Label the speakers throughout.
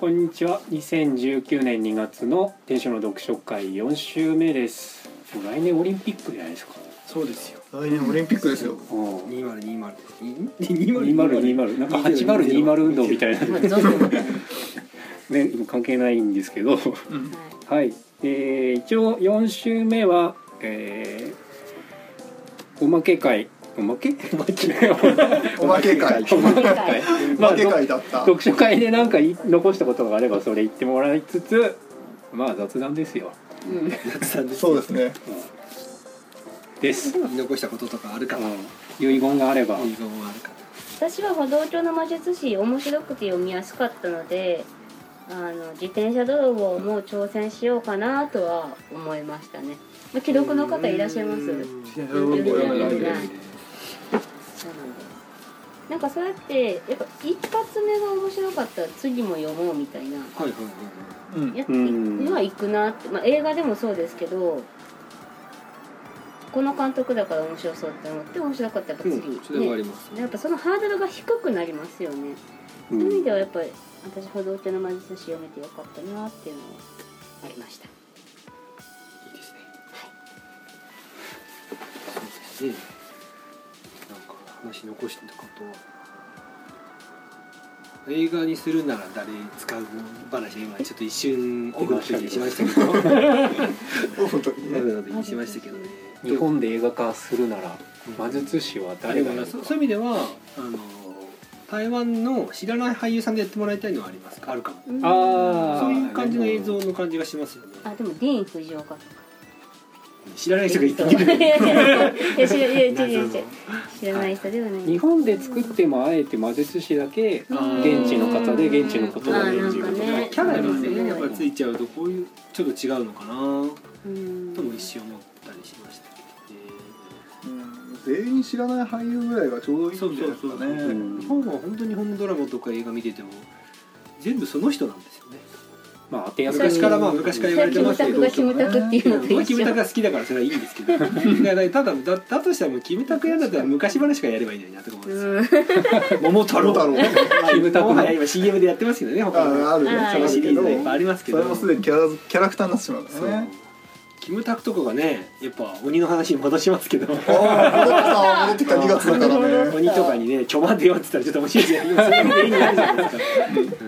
Speaker 1: こんにちは。2019年2月の電子の読書会4週目です。もう来年オリンピックじゃないですか。
Speaker 2: そうですよ
Speaker 3: 来年オリンピックですよ。
Speaker 1: うん
Speaker 2: 2020です
Speaker 1: 2020なんか8020運動みたいな
Speaker 4: まあゾゾみたいな
Speaker 1: ね関係ないんですけど
Speaker 3: うん。
Speaker 1: はい、えー一応4週目は、えーおまけ会おまけ？おまけ。
Speaker 3: おまけ会。
Speaker 1: おまけ会。
Speaker 3: おまけ会。だった。
Speaker 1: 読書会で何か残したことがあればそれ言ってもらいつつまあ雑談ですよ、
Speaker 4: うん。
Speaker 3: そうですね。
Speaker 1: うんです、うん、
Speaker 2: 言い残したこととかあるかな。
Speaker 1: 遺言があれば、
Speaker 2: 遺言はあるか
Speaker 4: 私は歩道橋の魔術師面白くて読みやすかったのであの自転車泥棒も挑戦しようかなとは思いましたね。まあ既読の方いらっしゃいます？
Speaker 3: ないん
Speaker 4: かそうやってやっぱ一発目が面白かったら次も読もうみたいな
Speaker 2: はいはいはい
Speaker 3: うん。
Speaker 4: やっていくは行くなって、まあ、映画でもそうですけどこの監督だから面白そうって思って面白かったらやっぱ次、
Speaker 2: うんそれはあります
Speaker 4: やっぱそのハードルが低くなりますよね、
Speaker 1: うん。
Speaker 4: そういう意味ではやっぱり私歩道橋の魔術師読めてよかったなっていうのはありました。
Speaker 2: いいですね。そうですね話残してたこと。は映画にするなら誰使う話が今ちょっと一瞬オフの時にしましたけど。オフ
Speaker 3: の時に
Speaker 2: しましたけどね。
Speaker 1: 日本で映画化するなら魔術師は誰がやるか。
Speaker 2: そそういう意味ではあの台湾の知らない俳優さんでやってもらいたいのはありますか？あるかも。
Speaker 1: あ
Speaker 2: そういう感じの映像の感じがしますよね。
Speaker 4: あでもディーン・フジオカとか
Speaker 2: 知らない人がいて
Speaker 4: いやいやいやいや知らない人ではない
Speaker 1: 日本で作ってもあえて魔術師だけ現地の方で現地の言葉で演じるとか
Speaker 4: ね
Speaker 2: キャラがねやっぱついちゃうとこういうちょっと違うのかなとも一瞬思ったりしましたけ
Speaker 3: うん全員知らない俳優ぐらいがちょうどいいんじゃないですか
Speaker 2: そうそう
Speaker 3: ね。
Speaker 2: 日本は本当に日本のドラマとか映画見てても全部その人なんです
Speaker 1: まあ当てやすい
Speaker 2: 昔からまあ昔から言われてますけど。
Speaker 4: キムタクがキムタクっていうのと
Speaker 2: まあキムタクが好きだからそれはいいんですけど。ただだだとしたらもうキムタクやんだったら昔話からやればいいのになと か思うんですよ
Speaker 4: うん
Speaker 2: 桃太郎。
Speaker 3: 桃太郎。
Speaker 2: キムタクもはや今 CM でやってますけどね他に。も
Speaker 3: ああるね。
Speaker 2: そのシリーズがいっぱい
Speaker 3: そ
Speaker 2: ありますけど。
Speaker 3: れもすでにキャラキャラクターになってしまうからね。
Speaker 2: キムタクとかがねやっぱ鬼の話に戻しますけど。
Speaker 3: ああ戻ってきた戻ってきた2月だからね。
Speaker 2: 鬼とかにね「ちょまでよ」って言ったらちょっと面白いじゃないですか、う ん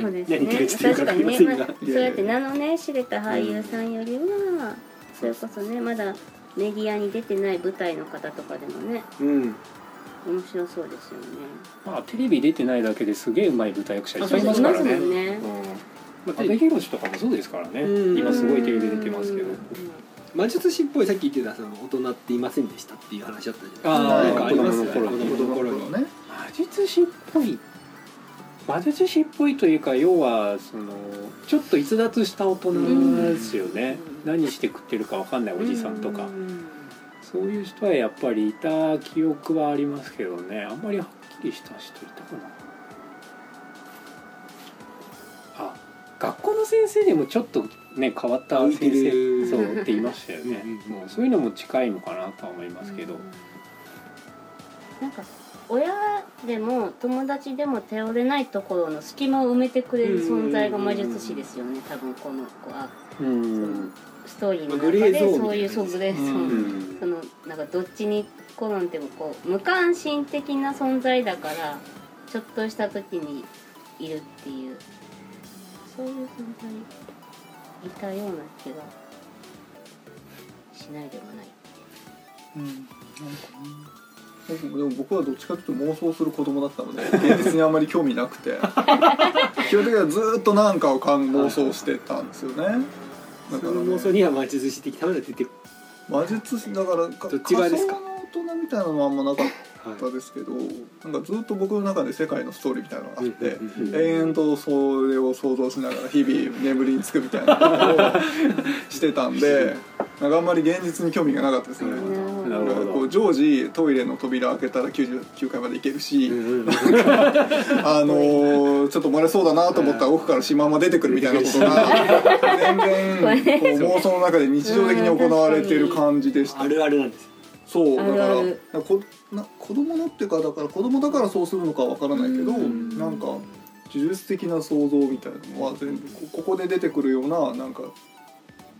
Speaker 4: そうですね。確かにね、
Speaker 2: りま
Speaker 4: あ、そうやって名のね知れた俳優さんよりは、それこそねまだメディアに出てない舞台の方とかでもね
Speaker 2: うん。
Speaker 4: 面白そうですよね。
Speaker 1: まあテレビ出てないだけですげえ上手い舞台役者いっぱいい
Speaker 4: ます
Speaker 1: ますからね。
Speaker 4: もんね。
Speaker 1: うん。まあ阿部寛とかもそうですからね。
Speaker 2: うん。
Speaker 1: 今すごいテレビ出てますけど。
Speaker 4: うん。
Speaker 2: 魔術師っぽいさっき言ってたその大人っていませんでしたっていう話だったじゃ
Speaker 1: あ
Speaker 2: ない
Speaker 3: ー
Speaker 2: ですか。なんかあります？
Speaker 1: 子供の頃に。
Speaker 2: 子供の頃に。
Speaker 3: ね。
Speaker 1: 魔術師っぽい魔術師っぽいというか要はそのちょっと逸脱した大人ですよね。
Speaker 4: うん。
Speaker 1: 何して食ってるかわかんないおじさんとか。
Speaker 4: うん。
Speaker 1: そういう人はやっぱりいた記憶はありますけどね。あんまりはっきりした人いたかな。あ学校の先生でもちょっとね変わった先生そうって言いましたよね。もうそういうのも近いのかなとは思いますけど、
Speaker 4: なん。か親でも友達でも頼れないところの隙間を埋めてくれる存在が魔術師ですよね。多分この子は。
Speaker 1: うん。
Speaker 4: ストーリーの中でそういうそうグレーゾーン、
Speaker 1: うん
Speaker 4: そのなんかどっちに転んでもこう無関心的な存在だからちょっとした時にいるっていう。そういう存在いたような気がしないでもない。
Speaker 3: うん。なんかね。僕でも僕はどっちかというと妄想する子供だったので現実にあんまり興味なくて。基本的にはずーっと何かを考妄想してたんですよね。だ
Speaker 2: そ
Speaker 3: からね。
Speaker 2: の妄想には魔術師的ためが出て
Speaker 3: 魔術師だからか？
Speaker 2: どっち側ですか？
Speaker 3: 仮想の大人みたいなのはあんまなかっ
Speaker 2: はい
Speaker 3: たですけどなんかずっと僕の中で世界のストーリーみたいなのがあって延々とそれを想像しながら日々眠りにつくみたいなことを してたんでなんかあんまり現実に興味がなかったですね。
Speaker 1: なるほど。
Speaker 3: こう常時トイレの扉開けたら99階まで行けるし、
Speaker 2: うんうん
Speaker 3: あのーちょっと漏れそうだなと思ったら奥からシマウマ出てくるみたいなことが 全然こう妄想の中で日常的に行われてる感じでした。
Speaker 2: あるあるなんです。
Speaker 3: そうだからこな子供のっていうかだから子供だからそうするのかわからないけど、
Speaker 4: うん。
Speaker 3: なんか呪術的な想像みたいなのは全部こここで出てくるようななんか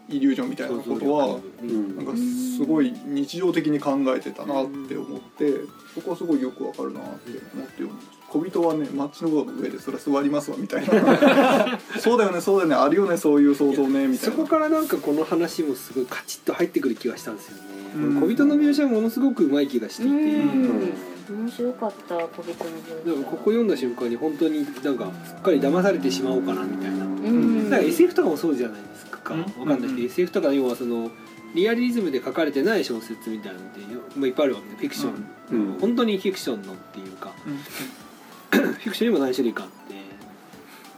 Speaker 3: イリュージョンみたいなことは
Speaker 1: うん
Speaker 3: なんかすごい日常的に考えてたなって思ってそこはすごいよくわかるなって思って読んでます小人はねマッチのドアの上でそれは座りますわみたいな。そうだよねそうだよね。あるよねそういう想像ねみたいな。
Speaker 2: そこからなんかこの話もすごいカチッと入ってくる気がしたんですよね、
Speaker 3: うん。
Speaker 2: 小人の描写はものすごくうまい気がしていて、
Speaker 4: うん面白かった小人の
Speaker 2: だからここ読んだ瞬間に本当になんかすっかり騙されてしまおうかなみたいな、
Speaker 4: うん。
Speaker 2: だから SF とかもそうじゃないですか、
Speaker 3: うん
Speaker 2: わかんないけど、SF とか要はそのリアリズムで書かれてない小説みたいなのってまあいっぱいあるわけでフィクション、
Speaker 1: うん。
Speaker 2: 本当にフィクションのっていうか。
Speaker 3: うん。
Speaker 2: フィクションにも何種類かあって。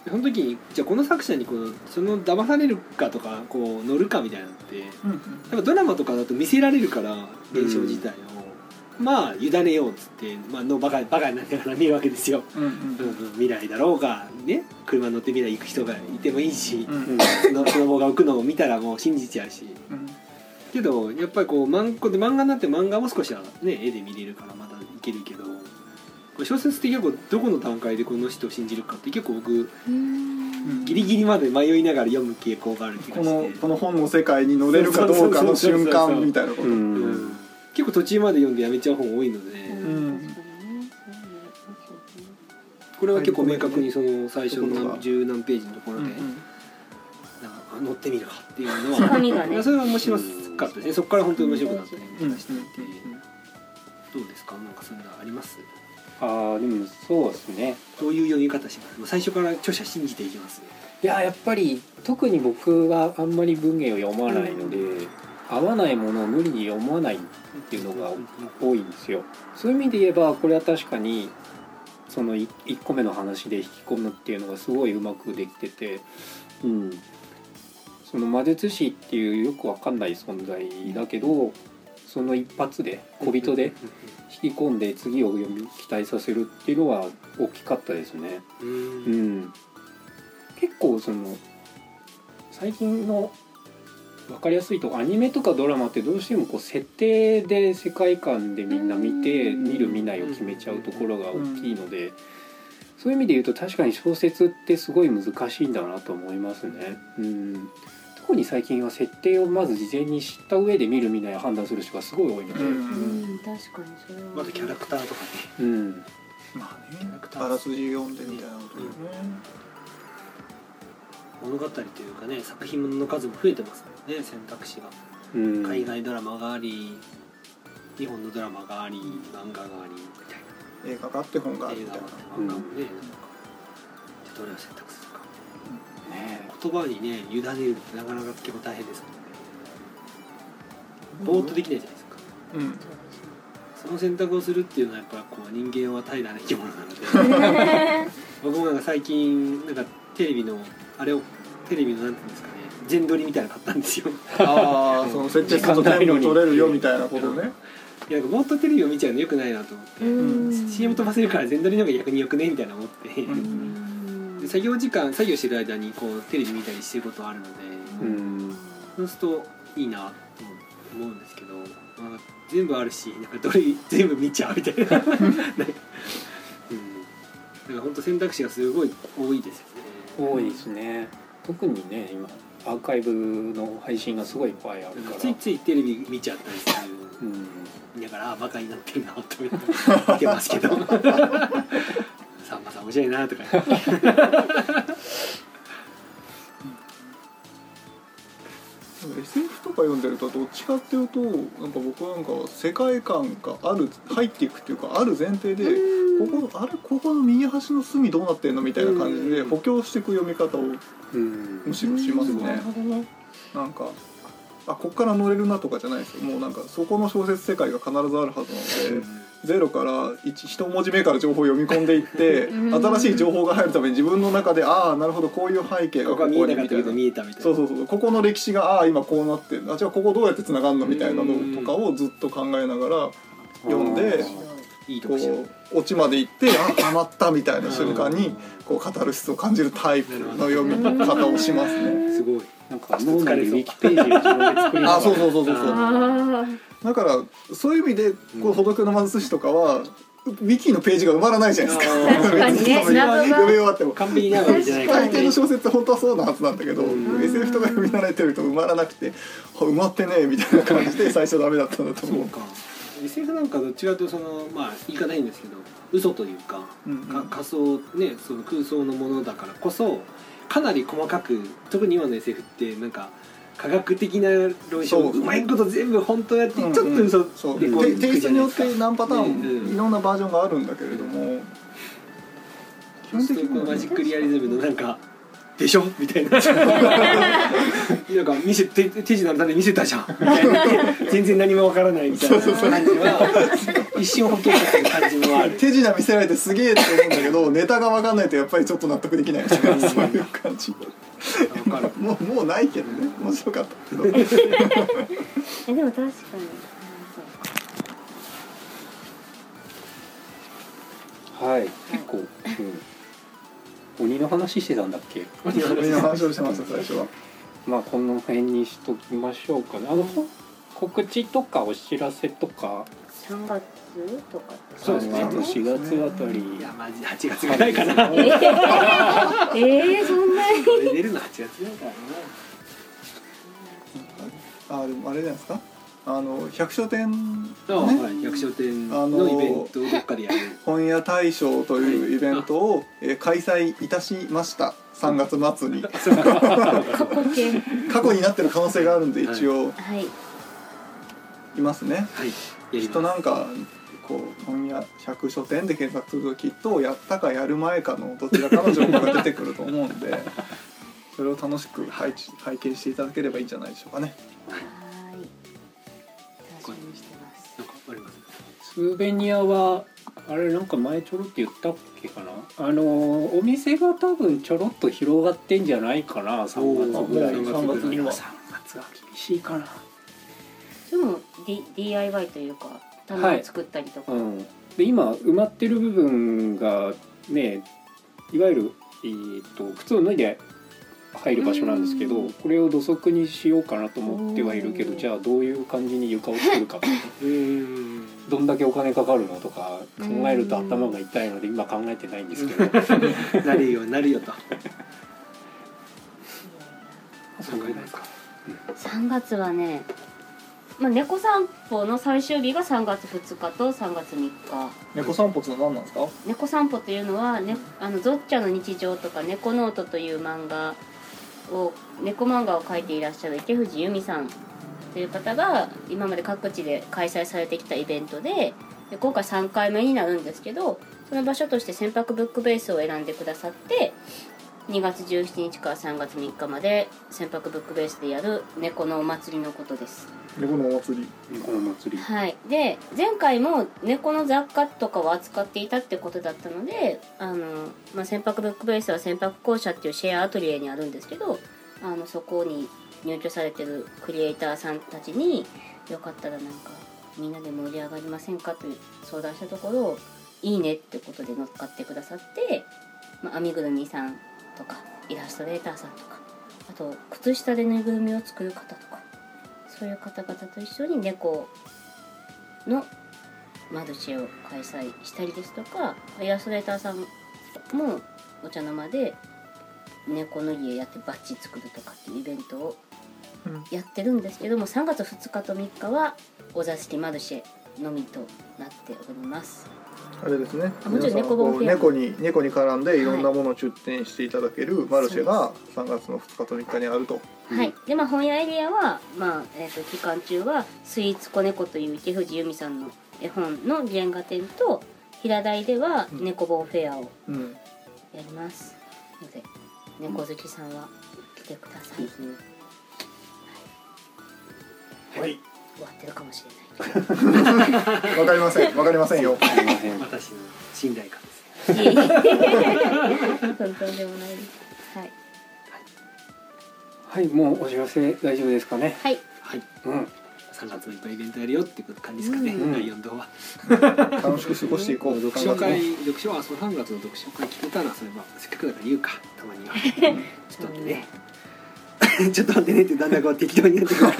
Speaker 2: その時にじゃあこの作者にこのその騙されるかとかこう乗るかみたいなのって
Speaker 3: うん。
Speaker 2: やっぱドラマとかだと見せられるから現象自体を、まあ委ねようっつって、まあのバカバカになりながら見るわけですよ、
Speaker 3: うんうん。
Speaker 2: うんうん、未来だろうがね車乗って未来行く人がいてもいいし、
Speaker 3: うん。
Speaker 1: うん。
Speaker 2: スノボが浮くのを見たらもう信じちゃうし。
Speaker 3: うん。
Speaker 2: けどやっぱりこう漫画で漫画になって漫画も少しはね絵で見れるからまだいけるけどこれ小説って結構どこの段階でこの人を信じるかって結構僕
Speaker 4: うん。
Speaker 2: ギリギリまで迷いながら読む傾向がある気が
Speaker 3: こ
Speaker 2: して。
Speaker 3: のこの本の世界に乗れるかどうかの瞬間みたいなこと。
Speaker 1: う
Speaker 2: うんん結構途中まで読んでやめちゃう本多いので、これは結構明確にその最初の十何ページのところで、
Speaker 3: うんうん。
Speaker 2: なんかあ乗ってみるかっていうのは
Speaker 4: ね。
Speaker 2: それは面白かったです。ねそこから本当に面白くなった
Speaker 3: うん
Speaker 2: りましたって。どうですか？なんかそんなあります？
Speaker 1: ああでもそうですね。
Speaker 2: どういう読み方します？最初から著者信じていきます？
Speaker 1: いややっぱり特に僕はあんまり文芸を読まないので、合わないものを無理に読まないっていうのが多いんですよ。そういう意味で言えばこれは確かにその1個目の話で引き込むっていうのがすごいうまくできててうん。その魔術師っていうよくわかんない存在だけどその一発で小人で引き込んで次を読み期待させるっていうのは大きかったですね。
Speaker 2: う
Speaker 1: うんん、結構その最近の分かりやすいとこアニメとかドラマってどうしてもこう設定で世界観でみんな見て
Speaker 4: うん。
Speaker 1: 見る見ないを決めちゃうところが大きいのでそういう意味で言うと確かに小説ってすごい難しいんだなと思いますね。うん。特に最近は設定をまず事前に知った上で見る見ないを判断する人がすごい多いので、
Speaker 3: う
Speaker 4: うんん確かにそれは。
Speaker 2: まずキャラクターとかね。
Speaker 1: うん。
Speaker 3: まあねあらすじ読んでみたいなことだよね
Speaker 2: 物語というかね作品の数も増えてますからね選択肢が。
Speaker 1: うん。
Speaker 2: 海外ドラマがあり日本のドラマがあり漫画がありみたい
Speaker 3: 映画があって本があ
Speaker 2: な映画
Speaker 3: るみたいな。
Speaker 2: も漫画もね。なんかじゃあどれを選択するか。
Speaker 1: ね
Speaker 2: 言葉にね委ねるってなかなか結構大変ですもんね。ぼーっとできないじゃないですか。
Speaker 3: うん。
Speaker 2: その選択をするっていうのはやっぱこう人間は怠惰な生き物なので。僕もなんか最近なんかテレビのあれをテレビのなんていうんですかね全撮りみたいなの買ったんですよ。
Speaker 3: ああその設定すると全部取れるよみたいなことね。
Speaker 2: いやなんかぼーっとテレビを見ちゃうのよくないなと思って、
Speaker 4: うん。
Speaker 2: CM 飛ばせるから全撮りの方が逆によくねみたいな思って、
Speaker 3: ん。
Speaker 2: で作業時間作業してる間にこうテレビ見たりしてることはあるので、
Speaker 1: うん
Speaker 2: そうするといいなと思うんですけど、まあ、全部あるしなんかどれ全部見ちゃうみたいな。なんかうん。だから本当選択肢がすごい多いですよね。
Speaker 1: 多いですね。特にね今アーカイブの配信がすごいいっぱいあるから。
Speaker 2: ついついテレビ見ちゃったりする。
Speaker 1: うん。
Speaker 2: だからあバカになってるなと思って。見てますけど。さんまさん面白いなとか。
Speaker 3: SF とか読んでるとどっちかっていうとなんか僕はなんか世界観がある入っていくっていうかある前提でここあれここの右端の隅どうなってんのみたいな感じで
Speaker 2: うん。
Speaker 3: 補強していく読み方を
Speaker 1: うん。
Speaker 3: むしろしますね。
Speaker 4: なるほどね。
Speaker 3: なんかあこっから乗れるなとかじゃないですよ。もうなんかそこの小説世界が必ずあるはずなのでゼロから一一文字目から情報を読み込んでいって
Speaker 4: うん。
Speaker 3: 新しい情報が入るために自分の中でああなるほどこういう背景が
Speaker 2: ここ
Speaker 3: にみたいな。
Speaker 2: 見えたみたいな。
Speaker 3: そうそうそう。ここの歴史がああ今こうなってるあじゃあここどうやってつながるのみたいなのとかをずっと考えながら読んでこ
Speaker 2: いいとこう
Speaker 3: うオチまで行ってあハマったみたいな瞬間にこうカタルシスを感じるタイプの読み方をしますね。
Speaker 2: すごい。
Speaker 1: なんか脳内でウィキページを自分で作り
Speaker 3: あそうそうそうそうそう。
Speaker 4: あ
Speaker 3: だからそういう意味でこう孤独の貧しとかはウィキのページが埋まらないじゃないですか。
Speaker 4: 確かにね。
Speaker 3: 読み終わっても。
Speaker 2: 完璧なわけじゃない
Speaker 3: 大抵の小説本当はそうなはずなんだけど、
Speaker 2: うん。
Speaker 3: SF とか読み慣れてると埋まらなくてあ埋まってねえみたいな感じで最初ダメだったんだと思う。
Speaker 2: そうか SF なんかどっちかというとそのまあ言い方変ですけど嘘というか,、
Speaker 3: うんうん。
Speaker 2: か仮想ねその空想のものだからこそかなり細かく特に今の SF ってなんか科学的な論証
Speaker 3: そう。
Speaker 2: うまいこと全部本当やってちょっと嘘でこう
Speaker 3: テテイストによって何パターン、いろんなバージョンがあるんだけれども、基本的には
Speaker 2: マジックリアリズムのなんか「でしょ?」みたいな。なんか見せ手手品の種見せたじゃん。みたいな全然何もわからないみたいな。感じは一瞬保険する感じもある。
Speaker 3: 手品見せられてすげえって思うんだけどネタが分かんないとやっぱりちょっと納得できない。みたいなそう。いう感じ。
Speaker 2: わかる。
Speaker 3: もうもうないけどね。面白かったけど。
Speaker 4: えでも確かに。
Speaker 1: はい。結構、うん、鬼の話してたんだっけ？
Speaker 3: 鬼の話をしてました最初は。
Speaker 1: まあこの辺にしときましょうかね。あのほ告知とかお知らせとか
Speaker 4: ？3月とか
Speaker 2: そうですね。
Speaker 1: 3月4月あたり。
Speaker 2: いやマジで8月ぐらいかな。
Speaker 4: えー、えー、そんなに？
Speaker 2: これ出るの8月ぐらいから
Speaker 3: あでもあれじゃないですか？あの百書店
Speaker 2: な、
Speaker 3: ね
Speaker 2: はい、百書店
Speaker 3: あの
Speaker 2: のイベントをどっかでやる。
Speaker 3: 本屋大賞というイベントを、えー開催いたしました。3月末に。
Speaker 4: 過去形。
Speaker 3: 過去になってる可能性があるんで一応。
Speaker 4: はい。
Speaker 3: いますね、
Speaker 2: はい。
Speaker 3: きっとなんかこう本屋百書店で検索するときっとやったかやる前かのどちらかの情報が出てくると思うんで それを楽しく拝知拝見していただければいいんじゃないでしょうかね
Speaker 4: はい楽しみにしてます。
Speaker 2: なんかあります？
Speaker 1: スーベニアはあれなんか前ちょろって言ったっけかな？あのお店が多分ちょろっと広がってんじゃないかな？3月ぐらい。
Speaker 2: おー
Speaker 3: 3月には
Speaker 1: 3月は厳しいかな。
Speaker 4: でも、D、DIY というか棚を作ったりとか、
Speaker 1: うん。で今埋まってる部分がねいわゆる、えー、と靴を脱いで入る場所なんですけど
Speaker 4: うん。
Speaker 1: これを土足にしようかなと思ってはいるけど
Speaker 4: うん。
Speaker 1: じゃあどういう感じに床を作るか
Speaker 2: うーん。
Speaker 1: どんだけお金かかるのとか考えると頭が痛いので今考えてないんですけど。
Speaker 2: なるよなるよと。
Speaker 1: そうぐらいか。
Speaker 4: 3月はね、まあ、猫散歩の最終日が3月2日と3月3日。
Speaker 3: 猫散歩って何なんですか？
Speaker 4: 猫散歩というのは、ね、あのゾッチャの日常とか猫ノートという漫画を猫漫画を描いていらっしゃる池藤由美さんという方が今まで各地で開催されてきたイベントでで今回3回目になるんですけどその場所として船舶ブックベースを選んでくださって2月17日から3月3日まで船舶ブックベースでやる猫のお祭りのことです。
Speaker 3: 猫のお祭り。
Speaker 1: この祭り。
Speaker 4: はい、で前回も猫の雑貨とかを扱っていたってことだったのであの、まあ、船舶ブックベースは船舶公社っていうシェアアトリエにあるんですけどあのそこに入居されてるクリエイターさんたちによかったらなんかみんなで盛り上がりませんかという相談したところいいねってことで乗っかってくださって、まあ、編みぐるみさんとかイラストレーターさんとかあと靴下でぬいぐるみを作る方とかそういう方々と一緒に猫のマルシェを開催したりですとかイラストレーターさんもお茶の間で猫の家やってバッジ作るとかっていうイベントを
Speaker 3: うん
Speaker 4: やってるんですけども3月2日と3日はお座敷マルシェのみとなっております。
Speaker 3: あれですね。
Speaker 4: 猫本フェア
Speaker 3: 猫に猫に絡んでい。ろんなものを出店していただけるマルシェが3月の2日と3日にあると。
Speaker 4: はい、でまあ本屋エリアは、まあえー、と期間中は「スイーツ子猫」という池藤由美さんの絵本の原画展と平台では猫本フェアを
Speaker 3: うん。
Speaker 4: やりますので猫好きさんは来てください。
Speaker 3: はい
Speaker 4: 終わってるかもしれない
Speaker 3: わかりません。わかりませんよ。
Speaker 2: 私の信頼感です
Speaker 4: とんでもないです。はい。
Speaker 1: はい。もうお知らせ大丈夫ですかね？
Speaker 4: はい。
Speaker 2: はい。
Speaker 1: うん。
Speaker 2: 3月もいっぱいイベントやるよっていう感じですかね、
Speaker 1: うん。
Speaker 2: 第4動は。
Speaker 3: 楽しく過ごしていこう。
Speaker 2: 読書会
Speaker 3: 3
Speaker 2: 読書はその3月の読書会聞けたらそれはせっかくだから言うか。たまには。ちょっと待ってね。ちょっと待ってねってだんだんこう適当にやっていこう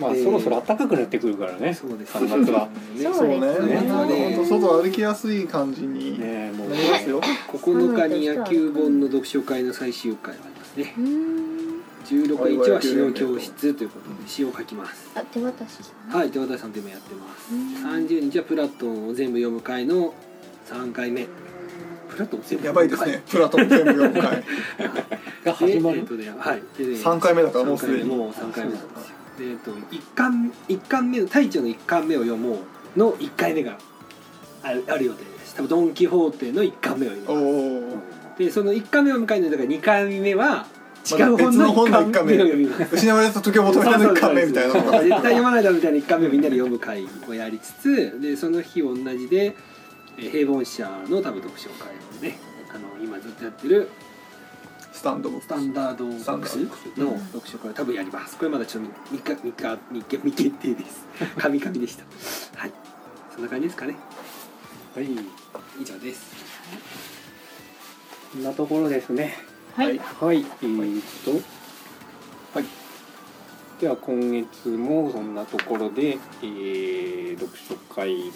Speaker 1: まあ
Speaker 2: えー
Speaker 1: そろそろ暖かくなってくるからね
Speaker 2: そうです
Speaker 1: 3月は。
Speaker 2: ね。
Speaker 4: そう
Speaker 3: ね。本当外歩きやすい感じにな
Speaker 1: ねもう
Speaker 3: りますよ。
Speaker 2: 9日に野球本の読書会の最終回がありますね。
Speaker 4: うーん。
Speaker 2: 16日は詩の教室ということで詩を書きます。
Speaker 4: あ手渡し。
Speaker 2: はい手渡さんでもやってます。
Speaker 4: うん。
Speaker 2: 30日はプラトンを全部読む会の3回目。プラトンを全部
Speaker 3: やばいですね。プラトン全部読む回
Speaker 1: が始まる？
Speaker 2: はい。でね
Speaker 3: 3回目だからもう
Speaker 2: 三
Speaker 3: すでに。
Speaker 2: 回目もう3回目なんですよ。でえっと一巻一巻目の大長の一巻目を読もうの1回目があるある予定です。多分ドン・キホーテの一巻目を読
Speaker 3: お
Speaker 2: みます。
Speaker 3: お
Speaker 2: でその1巻目を迎えるのだから2回目は違う本の
Speaker 3: 別の本の
Speaker 2: 1巻目を読みます。
Speaker 3: 失われた時を求めたの1巻目みたいな
Speaker 2: 絶対読まないだろみたいな1巻目をみんなで読む会をやりつつでその日同じでえー平凡社の多分読書会をねあの今ずっとやってる
Speaker 3: スタンドボック
Speaker 2: ス。タンダードボックス？の読書会多分やります。これまだちょっと未か未か未未未決定です神々でしたはいそんな感じですかね
Speaker 1: はい
Speaker 2: 以上です
Speaker 1: こんなところですね
Speaker 4: はい
Speaker 1: はいえー、っと
Speaker 3: はい
Speaker 1: では今月もそんなところで、えー、読書会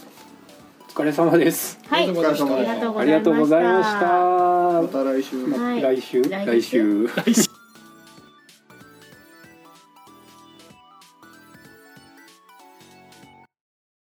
Speaker 1: お疲れ様です。
Speaker 4: はい。
Speaker 3: お疲れ様
Speaker 4: ありがとうご
Speaker 1: ありがとうご
Speaker 4: ざいました。
Speaker 1: た
Speaker 3: また来週。
Speaker 1: ま
Speaker 4: はい。
Speaker 1: 来週？
Speaker 4: 来
Speaker 1: 来
Speaker 4: 週
Speaker 1: 週